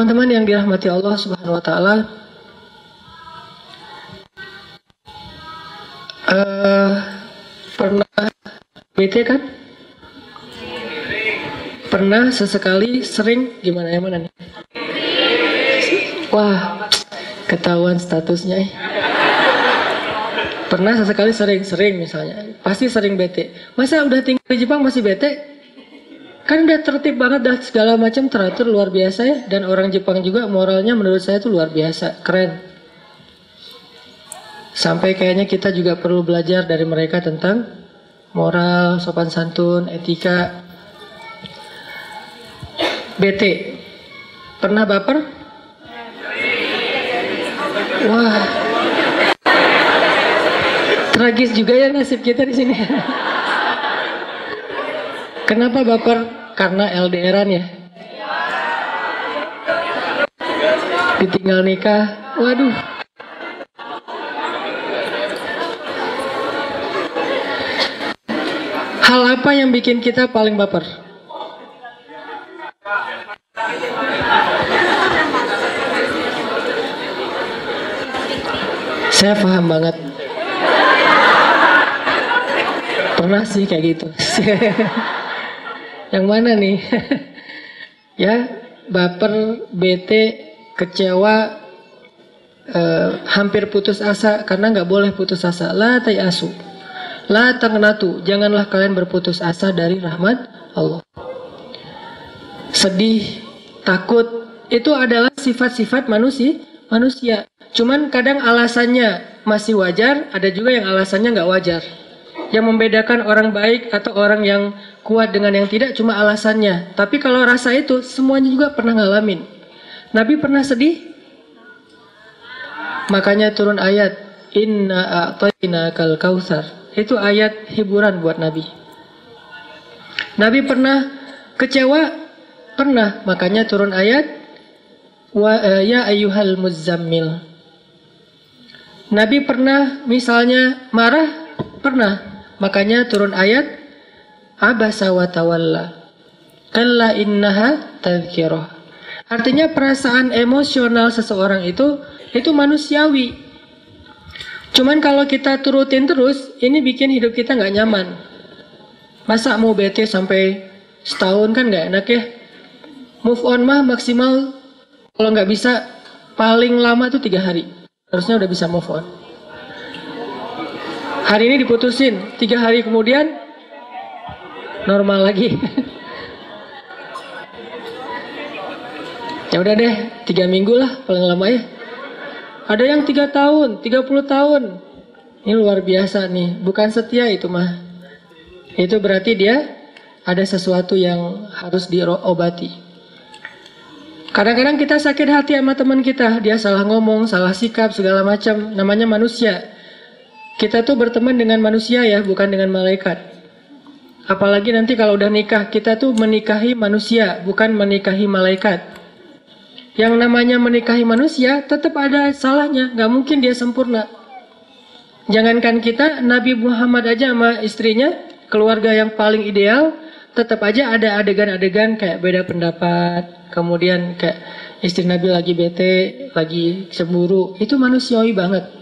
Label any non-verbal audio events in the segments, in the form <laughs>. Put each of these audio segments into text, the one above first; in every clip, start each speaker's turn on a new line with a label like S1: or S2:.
S1: Teman-teman yang dirahmati Allah Subhanahu wa taala, uh, pernah bete kan? Pernah sesekali sering gimana yang mana nih? Wah, ketahuan statusnya. Eh. Pernah sesekali sering-sering misalnya. Pasti sering bete. Masa udah tinggal di Jepang masih bete? Kan udah tertib banget dah segala macam teratur luar biasa ya. Dan orang Jepang juga moralnya menurut saya itu luar biasa. Keren. Sampai kayaknya kita juga perlu belajar dari mereka tentang moral, sopan santun, etika. Bete. Pernah baper? Wah, Tragis juga ya nasib kita di sini. <laughs> Kenapa baper? Karena LDRan ya. Ditinggal nikah. Waduh. Hal apa yang bikin kita paling baper? Saya paham banget Pernah sih kayak gitu. <laughs> yang mana nih? <laughs> ya, baper, bete, kecewa, eh, hampir putus asa karena nggak boleh putus asa. La asu. La tangnatu. Janganlah kalian berputus asa dari rahmat Allah. Sedih, takut, itu adalah sifat-sifat manusia. Manusia. Cuman kadang alasannya masih wajar, ada juga yang alasannya nggak wajar. Yang membedakan orang baik atau orang yang kuat dengan yang tidak cuma alasannya. Tapi kalau rasa itu semuanya juga pernah ngalamin. Nabi pernah sedih? Makanya turun ayat Inna a'tayna kal kausar. Itu ayat hiburan buat Nabi. Nabi pernah kecewa? Pernah. Makanya turun ayat Wa, uh, ya ayyuhal muzammil. Nabi pernah misalnya marah? Pernah. Makanya turun ayat abasa wa tawalla. Kalla innaha. Artinya perasaan emosional seseorang itu itu manusiawi. Cuman kalau kita turutin terus, ini bikin hidup kita nggak nyaman. Masa mau bete sampai setahun kan nggak enak ya? Move on mah maksimal kalau nggak bisa paling lama tuh tiga hari. Harusnya udah bisa move on. Hari ini diputusin, tiga hari kemudian normal lagi. <laughs> ya udah deh, tiga minggu lah paling lama ya. Ada yang tiga tahun, tiga puluh tahun. Ini luar biasa nih, bukan setia itu mah. Itu berarti dia ada sesuatu yang harus diobati. Kadang-kadang kita sakit hati sama teman kita, dia salah ngomong, salah sikap, segala macam. Namanya manusia. Kita tuh berteman dengan manusia ya, bukan dengan malaikat. Apalagi nanti kalau udah nikah, kita tuh menikahi manusia, bukan menikahi malaikat. Yang namanya menikahi manusia tetap ada salahnya, nggak mungkin dia sempurna. Jangankan kita, Nabi Muhammad aja sama istrinya, keluarga yang paling ideal, tetap aja ada adegan-adegan kayak beda pendapat, kemudian kayak istri Nabi lagi bete, lagi cemburu, itu manusiawi banget.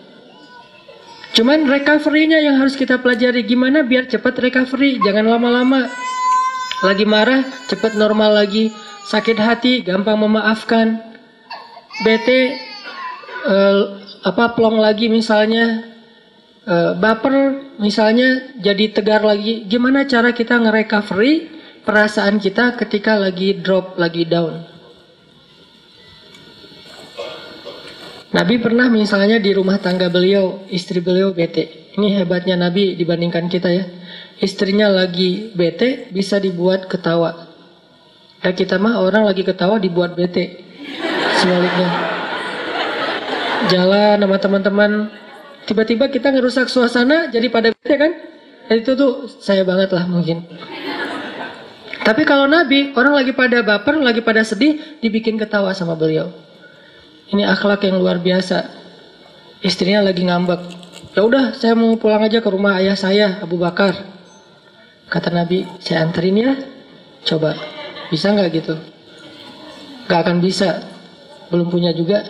S1: Cuman recovery-nya yang harus kita pelajari gimana biar cepat recovery, jangan lama-lama. Lagi marah, cepat normal lagi. Sakit hati, gampang memaafkan. Bete, uh, apa plong lagi misalnya, uh, baper misalnya jadi tegar lagi. Gimana cara kita nge-recovery perasaan kita ketika lagi drop, lagi down? Nabi pernah misalnya di rumah tangga beliau, istri beliau bete. Ini hebatnya Nabi dibandingkan kita ya. Istrinya lagi bete bisa dibuat ketawa. Dan kita mah orang lagi ketawa dibuat bete. Sebaliknya. Jalan sama teman-teman. Tiba-tiba kita ngerusak suasana jadi pada bete kan? itu tuh saya banget lah mungkin. Tapi kalau Nabi, orang lagi pada baper, lagi pada sedih, dibikin ketawa sama beliau. Ini akhlak yang luar biasa. Istrinya lagi ngambek. Ya udah, saya mau pulang aja ke rumah ayah saya, Abu Bakar. Kata Nabi, saya anterin ya. Coba, bisa nggak gitu? Gak akan bisa. belum punya juga.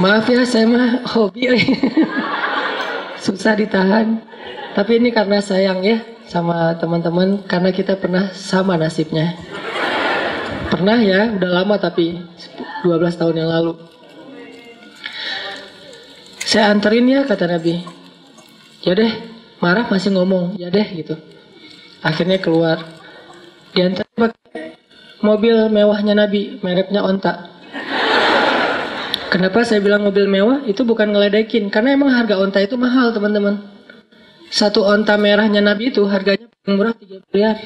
S1: Maaf ya, saya mah hobi. <laughs> Susah ditahan. Tapi ini karena sayang ya sama teman-teman karena kita pernah sama nasibnya. Pernah ya, udah lama tapi 12 tahun yang lalu. Saya anterin ya kata Nabi. Ya deh, marah masih ngomong, ya deh gitu. Akhirnya keluar. Diantar pakai mobil mewahnya Nabi, mereknya Onta. Kenapa saya bilang mobil mewah? Itu bukan ngeledekin, karena emang harga onta itu mahal teman-teman. Satu onta merahnya Nabi itu harganya paling murah 3 miliar.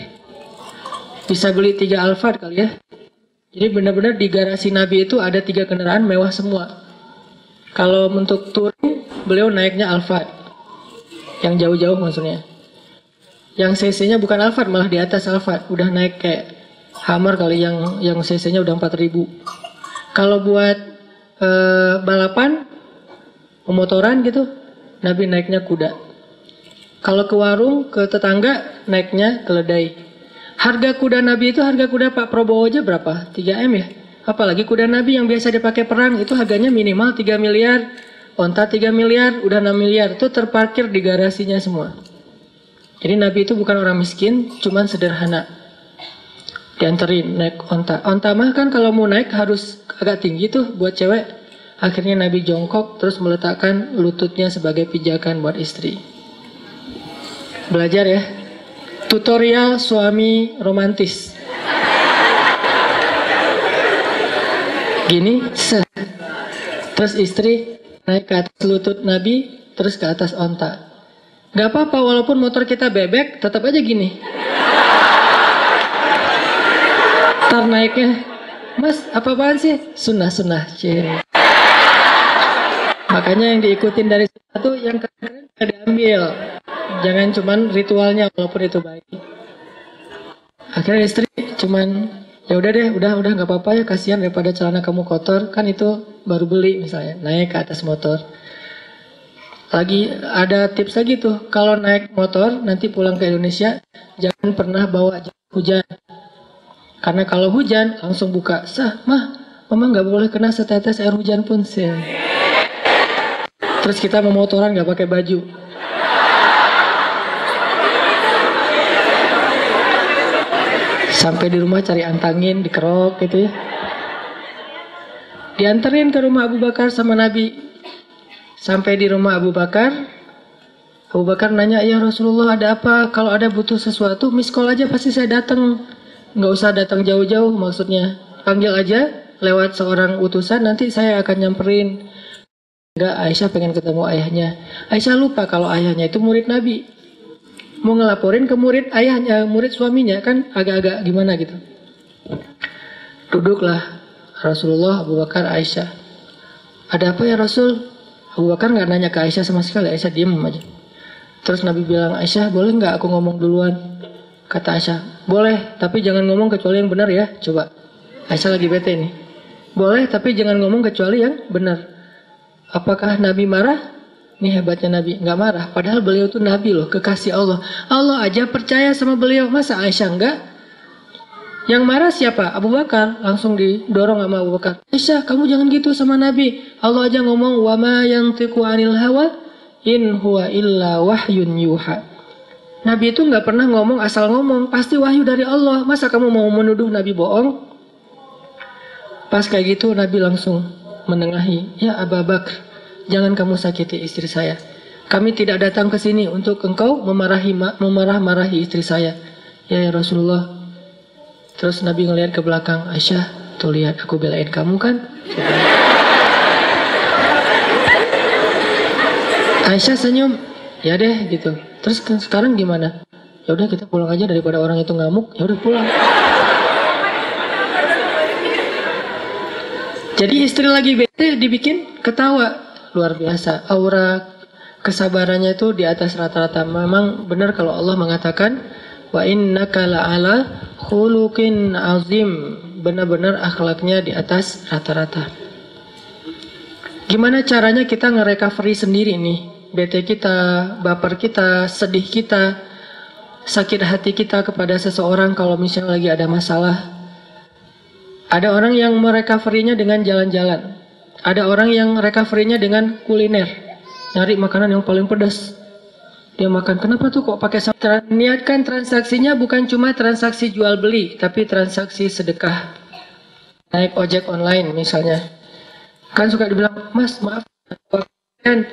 S1: Bisa beli 3 Alphard kali ya. Jadi benar-benar di garasi Nabi itu ada tiga kendaraan mewah semua. Kalau untuk touring, beliau naiknya Alphard. Yang jauh-jauh maksudnya. Yang cc-nya bukan Alphard, malah di atas Alphard. Udah naik kayak Hammer kali yang yang cc-nya udah 4000. Kalau buat eh, balapan, pemotoran gitu, Nabi naiknya kuda. Kalau ke warung, ke tetangga, naiknya keledai. Harga kuda Nabi itu harga kuda Pak Prabowo aja berapa? 3M ya? Apalagi kuda Nabi yang biasa dipakai perang itu harganya minimal 3 miliar. Onta 3 miliar, udah 6 miliar. Itu terparkir di garasinya semua. Jadi Nabi itu bukan orang miskin, cuman sederhana. Dianterin naik onta. Onta mah kan kalau mau naik harus agak tinggi tuh buat cewek. Akhirnya Nabi jongkok terus meletakkan lututnya sebagai pijakan buat istri. Belajar ya. Tutorial suami romantis. Gini, set. Terus istri naik ke atas lutut Nabi, terus ke atas onta. Gak apa-apa, walaupun motor kita bebek, tetap aja gini. Ntar naiknya, Mas, apa-apaan sih? Sunnah-sunnah, cie. Makanya yang diikutin dari satu yang keren diambil. Jangan cuman ritualnya walaupun itu baik. Akhirnya istri cuman ya udah deh, udah udah nggak apa-apa ya kasihan daripada celana kamu kotor kan itu baru beli misalnya naik ke atas motor. Lagi ada tips lagi tuh kalau naik motor nanti pulang ke Indonesia jangan pernah bawa hujan. Karena kalau hujan langsung buka sah mah mama nggak boleh kena setetes air hujan pun sih. Terus kita memotoran nggak pakai baju. Sampai di rumah cari antangin, dikerok gitu ya. Dianterin ke rumah Abu Bakar sama Nabi. Sampai di rumah Abu Bakar, Abu Bakar nanya, ya Rasulullah ada apa? Kalau ada butuh sesuatu, miss call aja pasti saya datang. Nggak usah datang jauh-jauh maksudnya. Panggil aja lewat seorang utusan, nanti saya akan nyamperin. Enggak, Aisyah pengen ketemu ayahnya. Aisyah lupa kalau ayahnya itu murid Nabi. Mau ngelaporin ke murid ayahnya, murid suaminya kan agak-agak gimana gitu. Duduklah Rasulullah, Abu Bakar, Aisyah. Ada apa ya Rasul? Abu Bakar nggak nanya ke Aisyah sama sekali, Aisyah diem aja. Terus Nabi bilang, Aisyah boleh nggak aku ngomong duluan? Kata Aisyah, boleh, tapi jangan ngomong kecuali yang benar ya. Coba, Aisyah lagi bete nih. Boleh, tapi jangan ngomong kecuali yang benar. Apakah Nabi marah? Ini hebatnya Nabi, nggak marah. Padahal beliau tuh Nabi loh, kekasih Allah. Allah aja percaya sama beliau, masa Aisyah enggak? Yang marah siapa? Abu Bakar. Langsung didorong sama Abu Bakar. Aisyah, kamu jangan gitu sama Nabi. Allah aja ngomong, wama yang tiku anil hawa, in huwa illa wahyun yuha. Nabi itu nggak pernah ngomong asal ngomong, pasti wahyu dari Allah. Masa kamu mau menuduh Nabi bohong? Pas kayak gitu Nabi langsung menengahi, ya Abu Bakar, jangan kamu sakiti istri saya. Kami tidak datang ke sini untuk engkau memarahi memarah-marahi istri saya. Ya, ya Rasulullah. Terus Nabi ngelihat ke belakang, Aisyah, tuh lihat aku belain kamu kan? Aisyah senyum, ya deh gitu. Terus sekarang gimana? Ya udah kita pulang aja daripada orang itu ngamuk. Ya udah pulang. Jadi istri lagi bete dibikin ketawa luar biasa. Aura kesabarannya itu di atas rata-rata. Memang benar kalau Allah mengatakan wa innaka la'ala khuluqin azim. Benar-benar akhlaknya di atas rata-rata. Gimana caranya kita nge-recovery sendiri nih? Bete kita, baper kita, sedih kita. sakit hati kita kepada seseorang kalau misalnya lagi ada masalah. Ada orang yang merecovery-nya dengan jalan-jalan. Ada orang yang recovery-nya dengan kuliner. Nyari makanan yang paling pedas. Dia makan. Kenapa tuh kok pakai sama? Niatkan transaksinya bukan cuma transaksi jual beli, tapi transaksi sedekah. Naik ojek online misalnya. Kan suka dibilang, Mas maaf, kan,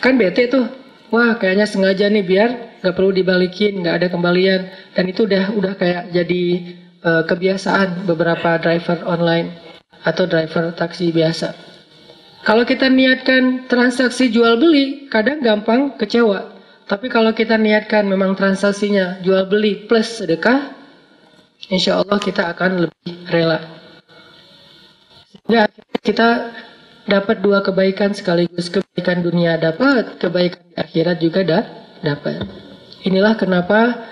S1: kan bete tuh. Wah kayaknya sengaja nih biar nggak perlu dibalikin, nggak ada kembalian. Dan itu udah udah kayak jadi uh, kebiasaan beberapa driver online atau driver taksi biasa. Kalau kita niatkan transaksi jual beli, kadang gampang kecewa. Tapi kalau kita niatkan memang transaksinya jual beli plus sedekah, insya Allah kita akan lebih rela. Sehingga kita dapat dua kebaikan sekaligus kebaikan dunia dapat, kebaikan akhirat juga dapat. Inilah kenapa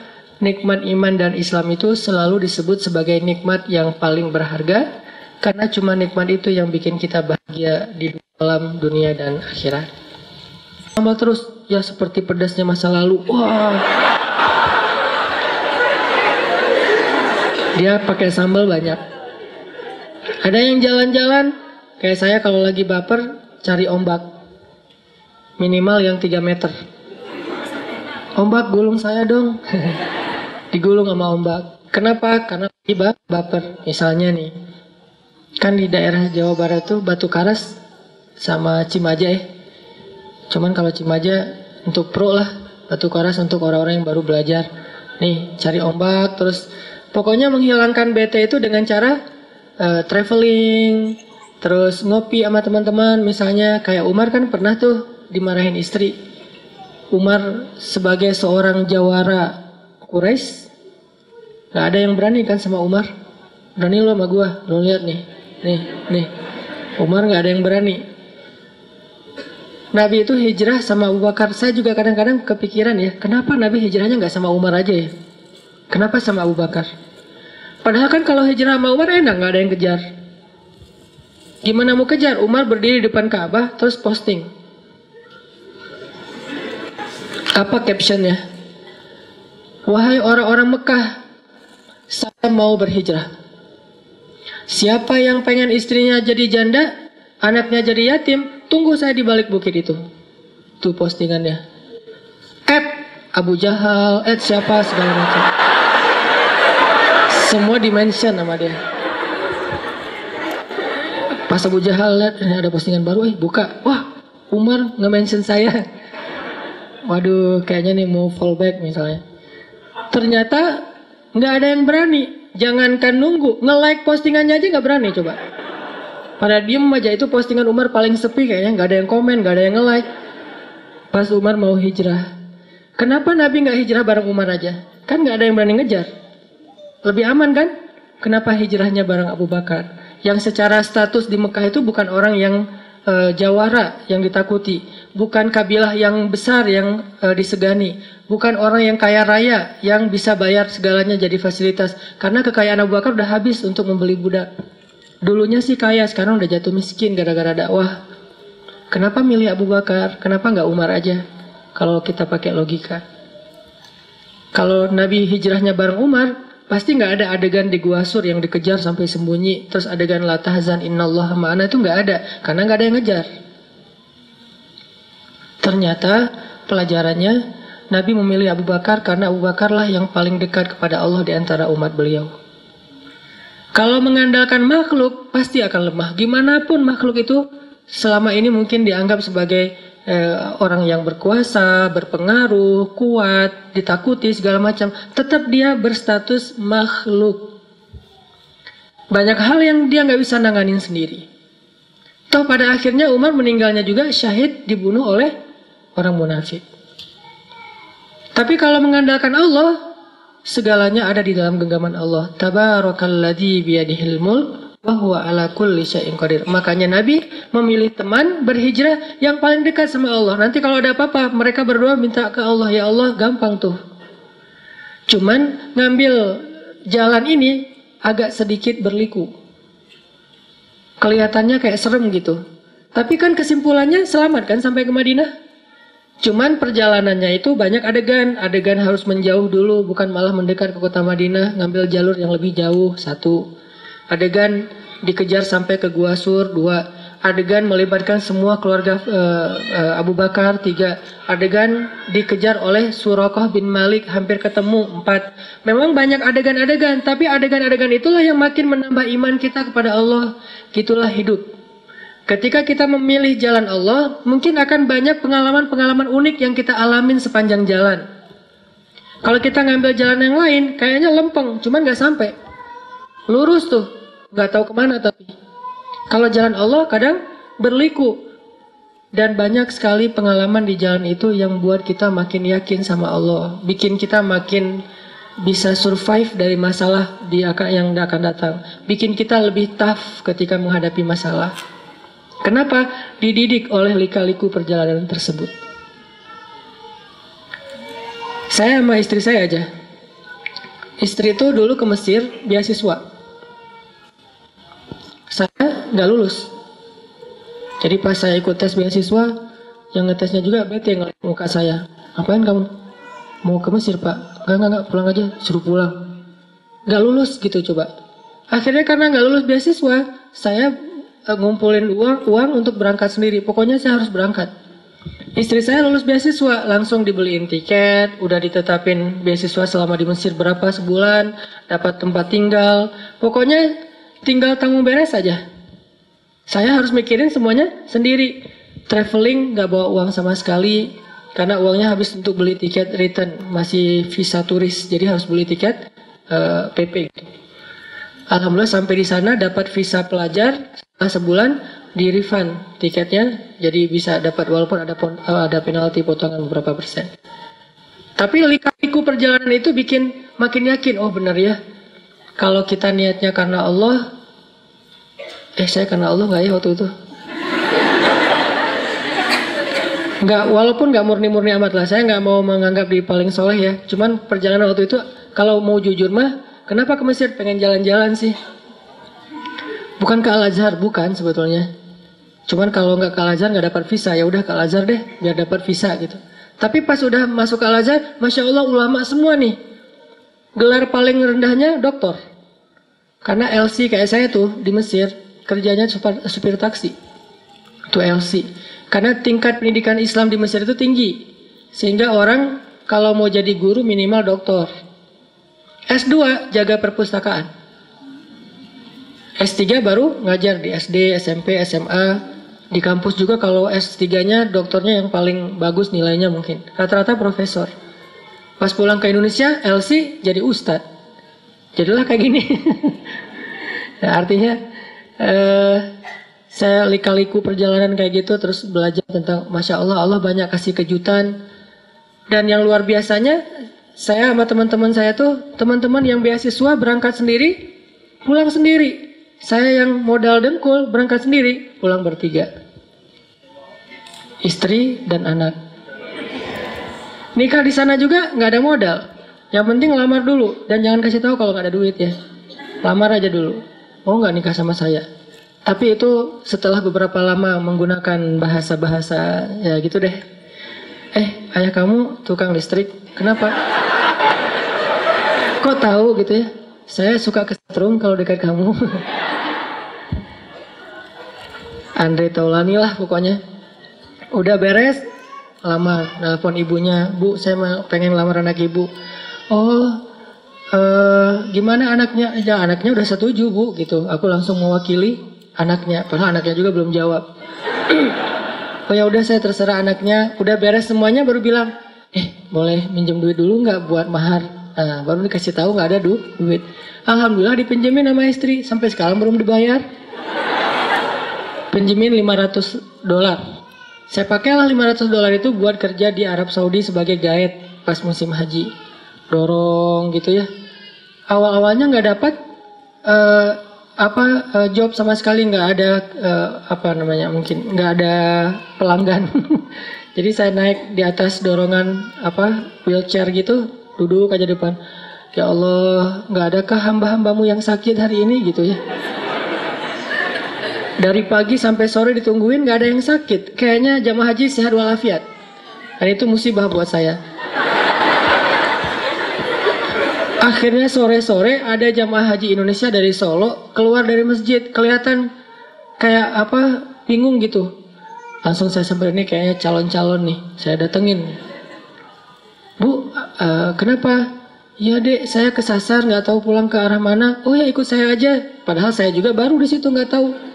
S1: nikmat iman dan Islam itu selalu disebut sebagai nikmat yang paling berharga karena cuma nikmat itu yang bikin kita bahagia di dalam dunia dan akhirat. Tambah terus ya seperti pedasnya masa lalu. Wah. Dia pakai sambal banyak. Ada yang jalan-jalan kayak saya kalau lagi baper cari ombak. Minimal yang 3 meter. Ombak gulung saya dong. <laughs> Digulung sama ombak. Kenapa? Karena lagi baper. Misalnya nih, kan di daerah Jawa Barat tuh Batu Karas sama Cimaja ya. Cuman kalau Cimaja untuk pro lah, Batu Karas untuk orang-orang yang baru belajar. Nih, cari ombak terus pokoknya menghilangkan BT itu dengan cara uh, traveling, terus ngopi sama teman-teman misalnya kayak Umar kan pernah tuh dimarahin istri. Umar sebagai seorang jawara Quraisy Gak ada yang berani kan sama Umar Berani lo sama gue Lo lihat nih Nih, nih. Umar nggak ada yang berani. Nabi itu hijrah sama Abu Bakar. Saya juga kadang-kadang kepikiran ya, kenapa Nabi hijrahnya nggak sama Umar aja ya? Kenapa sama Abu Bakar? Padahal kan kalau hijrah sama Umar enak, nggak ada yang kejar. Gimana mau kejar? Umar berdiri di depan Ka'bah terus posting. Apa captionnya? Wahai orang-orang Mekah, saya mau berhijrah. Siapa yang pengen istrinya jadi janda, anaknya jadi yatim, tunggu saya di balik bukit itu. Tuh postingannya. At Abu Jahal, at siapa segala macam. Semua dimention sama dia. Pas Abu Jahal lihat ini ada postingan baru, eh buka. Wah, Umar nge-mention saya. Waduh, kayaknya nih mau fallback misalnya. Ternyata nggak ada yang berani jangankan nunggu, nge-like postingannya aja nggak berani coba. Pada diem aja itu postingan Umar paling sepi kayaknya nggak ada yang komen, nggak ada yang nge-like. Pas Umar mau hijrah, kenapa Nabi nggak hijrah bareng Umar aja? Kan nggak ada yang berani ngejar. Lebih aman kan? Kenapa hijrahnya bareng Abu Bakar? Yang secara status di Mekah itu bukan orang yang uh, jawara yang ditakuti, bukan kabilah yang besar yang uh, disegani, bukan orang yang kaya raya yang bisa bayar segalanya jadi fasilitas. Karena kekayaan Abu Bakar udah habis untuk membeli budak. Dulunya sih kaya, sekarang udah jatuh miskin gara-gara dakwah. Kenapa milih Abu Bakar? Kenapa nggak Umar aja? Kalau kita pakai logika. Kalau Nabi hijrahnya bareng Umar, pasti nggak ada adegan di Gua Sur yang dikejar sampai sembunyi. Terus adegan la tahzan innallah ma'ana itu nggak ada. Karena nggak ada yang ngejar. Ternyata pelajarannya Nabi memilih Abu Bakar karena Abu Bakarlah yang paling dekat kepada Allah di antara umat beliau. Kalau mengandalkan makhluk, pasti akan lemah. Gimana pun makhluk itu selama ini mungkin dianggap sebagai eh, orang yang berkuasa, berpengaruh, kuat, ditakuti, segala macam. Tetap dia berstatus makhluk. Banyak hal yang dia nggak bisa nanganin sendiri. Toh pada akhirnya Umar meninggalnya juga syahid dibunuh oleh orang munafik. Tapi kalau mengandalkan Allah, segalanya ada di dalam genggaman Allah. Tabarakalladzi biyadihil mulk wa huwa ala kulli syai'in qadir. Makanya Nabi memilih teman berhijrah yang paling dekat sama Allah. Nanti kalau ada apa-apa, mereka berdua minta ke Allah, ya Allah, gampang tuh. Cuman ngambil jalan ini agak sedikit berliku. Kelihatannya kayak serem gitu. Tapi kan kesimpulannya selamat kan sampai ke Madinah? Cuman perjalanannya itu banyak adegan. Adegan harus menjauh dulu, bukan malah mendekat ke kota Madinah, ngambil jalur yang lebih jauh, satu. Adegan dikejar sampai ke Gua Sur, dua. Adegan melibatkan semua keluarga uh, uh, Abu Bakar, tiga. Adegan dikejar oleh Surakoh bin Malik, hampir ketemu, empat. Memang banyak adegan-adegan, tapi adegan-adegan itulah yang makin menambah iman kita kepada Allah. Gitulah hidup. Ketika kita memilih jalan Allah, mungkin akan banyak pengalaman-pengalaman unik yang kita alamin sepanjang jalan. Kalau kita ngambil jalan yang lain, kayaknya lempeng, cuman nggak sampai. Lurus tuh, nggak tahu ke mana tapi. Kalau jalan Allah kadang berliku. Dan banyak sekali pengalaman di jalan itu yang buat kita makin yakin sama Allah. Bikin kita makin bisa survive dari masalah di yang akan datang. Bikin kita lebih tough ketika menghadapi masalah. Kenapa? Dididik oleh lika-liku perjalanan tersebut. Saya sama istri saya aja. Istri itu dulu ke Mesir beasiswa. Saya nggak lulus. Jadi pas saya ikut tes beasiswa, yang ngetesnya juga bete ngeliat muka saya. Ngapain kamu? Mau ke Mesir pak? Enggak, enggak, pulang aja, suruh pulang. Nggak lulus gitu coba. Akhirnya karena nggak lulus beasiswa, saya uh, ngumpulin uang uang untuk berangkat sendiri. Pokoknya saya harus berangkat. Istri saya lulus beasiswa, langsung dibeliin tiket, udah ditetapin beasiswa selama di Mesir berapa sebulan, dapat tempat tinggal. Pokoknya tinggal tanggung beres saja. Saya harus mikirin semuanya sendiri. Traveling nggak bawa uang sama sekali, karena uangnya habis untuk beli tiket return, masih visa turis, jadi harus beli tiket uh, eh, PP. Alhamdulillah sampai di sana dapat visa pelajar, sebulan di refund tiketnya jadi bisa dapat walaupun ada eh, ada penalti potongan beberapa persen. Tapi lika-liku perjalanan itu bikin makin yakin, oh benar ya. Kalau kita niatnya karena Allah, eh saya karena Allah nggak ya waktu itu? Nggak, walaupun nggak murni-murni amat lah. Saya nggak mau menganggap di paling soleh ya. Cuman perjalanan waktu itu, kalau mau jujur mah, kenapa ke Mesir pengen jalan-jalan sih? Bukan ke Al Azhar, bukan sebetulnya. Cuman kalau nggak ke Al Azhar nggak dapat visa, ya udah ke Al Azhar deh, biar dapat visa gitu. Tapi pas udah masuk ke Al Azhar, masya Allah ulama semua nih. Gelar paling rendahnya doktor. Karena LC kayak saya tuh di Mesir kerjanya supir, supir taksi. Itu LC. Karena tingkat pendidikan Islam di Mesir itu tinggi. Sehingga orang kalau mau jadi guru minimal doktor. S2 jaga perpustakaan. S3 baru ngajar di SD, SMP, SMA. Di kampus juga kalau S3-nya dokternya yang paling bagus nilainya mungkin. Rata-rata profesor. Pas pulang ke Indonesia, LC jadi ustadz. Jadilah kayak gini. <laughs> nah, artinya eh, saya lika-liku perjalanan kayak gitu terus belajar tentang Masya Allah, Allah banyak kasih kejutan. Dan yang luar biasanya, saya sama teman-teman saya tuh, teman-teman yang beasiswa berangkat sendiri, pulang sendiri. Saya yang modal dengkul berangkat sendiri, pulang bertiga. Istri dan anak. Nikah di sana juga nggak ada modal. Yang penting lamar dulu dan jangan kasih tahu kalau nggak ada duit ya. Lamar aja dulu. Mau nggak nikah sama saya? Tapi itu setelah beberapa lama menggunakan bahasa-bahasa ya gitu deh. Eh, ayah kamu tukang listrik. Kenapa? Kok tahu gitu ya? Saya suka kesetrum kalau dekat kamu. Andre Taulani lah pokoknya. Udah beres, lamar. Nelfon ibunya, Bu saya pengen lamar anak ibu. Oh, uh, gimana anaknya? Ya anaknya udah setuju Bu gitu. Aku langsung mewakili anaknya. Padahal anaknya juga belum jawab. <clears throat> oh ya udah saya terserah anaknya. Udah beres semuanya baru bilang, eh boleh minjem duit dulu nggak buat mahar? Nah, baru dikasih tahu nggak ada du duit. Alhamdulillah dipinjemin sama istri sampai sekarang belum dibayar. <laughs> Pinjemin 500 dolar. Saya pakailah 500 dolar itu buat kerja di Arab Saudi sebagai guide pas musim haji. Dorong gitu ya. Awal-awalnya nggak dapat uh, apa uh, job sama sekali nggak ada uh, apa namanya mungkin nggak ada pelanggan. <laughs> Jadi saya naik di atas dorongan apa wheelchair gitu duduk aja depan ya Allah nggak adakah hamba-hambamu yang sakit hari ini gitu ya dari pagi sampai sore ditungguin nggak ada yang sakit kayaknya jamaah haji sehat walafiat Dan itu musibah buat saya. Akhirnya sore-sore ada jamaah haji Indonesia dari Solo keluar dari masjid kelihatan kayak apa bingung gitu. Langsung saya sampai ini kayaknya calon-calon nih saya datengin. Bu, uh, kenapa? Ya dek, saya kesasar nggak tahu pulang ke arah mana. Oh ya ikut saya aja. Padahal saya juga baru di situ nggak tahu.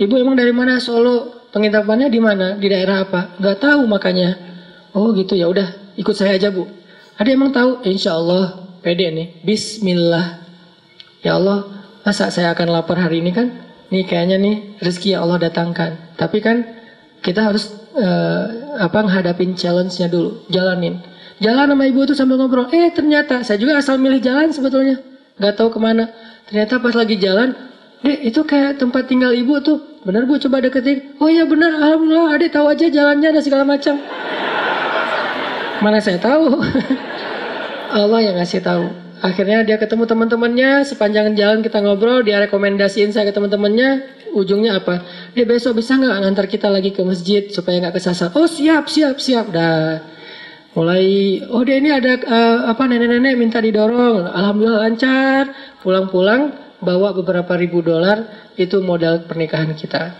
S1: Ibu emang dari mana Solo? Penginapannya di mana? Di daerah apa? Nggak tahu makanya. Oh gitu ya udah ikut saya aja bu. Ada emang tahu? Insya Allah pede nih. Bismillah. Ya Allah, masa saya akan lapar hari ini kan? Nih kayaknya nih rezeki yang Allah datangkan. Tapi kan kita harus uh, apa menghadapin challenge-nya dulu, jalanin. Jalan sama ibu tuh sambil ngobrol. Eh ternyata saya juga asal milih jalan sebetulnya, nggak tahu ke mana. Ternyata pas lagi jalan, deh itu kayak tempat tinggal ibu tuh. Bener bu coba deketin. Oh iya benar, alhamdulillah adek tahu aja jalannya dan segala macam. Mana saya tahu. <laughs> Allah yang ngasih tahu. Akhirnya dia ketemu teman-temannya, sepanjang jalan kita ngobrol, dia rekomendasiin saya ke teman-temannya, ujungnya apa? Dia besok bisa nggak ngantar kita lagi ke masjid supaya nggak kesasar? Oh siap, siap, siap. Dah mulai, oh dia ini ada uh, apa nenek-nenek minta didorong, alhamdulillah lancar. Pulang-pulang bawa beberapa ribu dolar, itu modal pernikahan kita.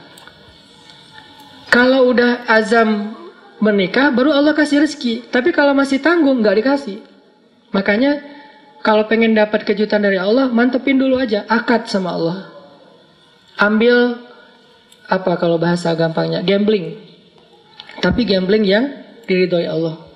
S1: Kalau udah azam menikah, baru Allah kasih rezeki. Tapi kalau masih tanggung, nggak dikasih. Makanya kalau pengen dapat kejutan dari Allah, mantepin dulu aja akad sama Allah. Ambil apa kalau bahasa gampangnya gambling. Tapi gambling yang diridhoi Allah.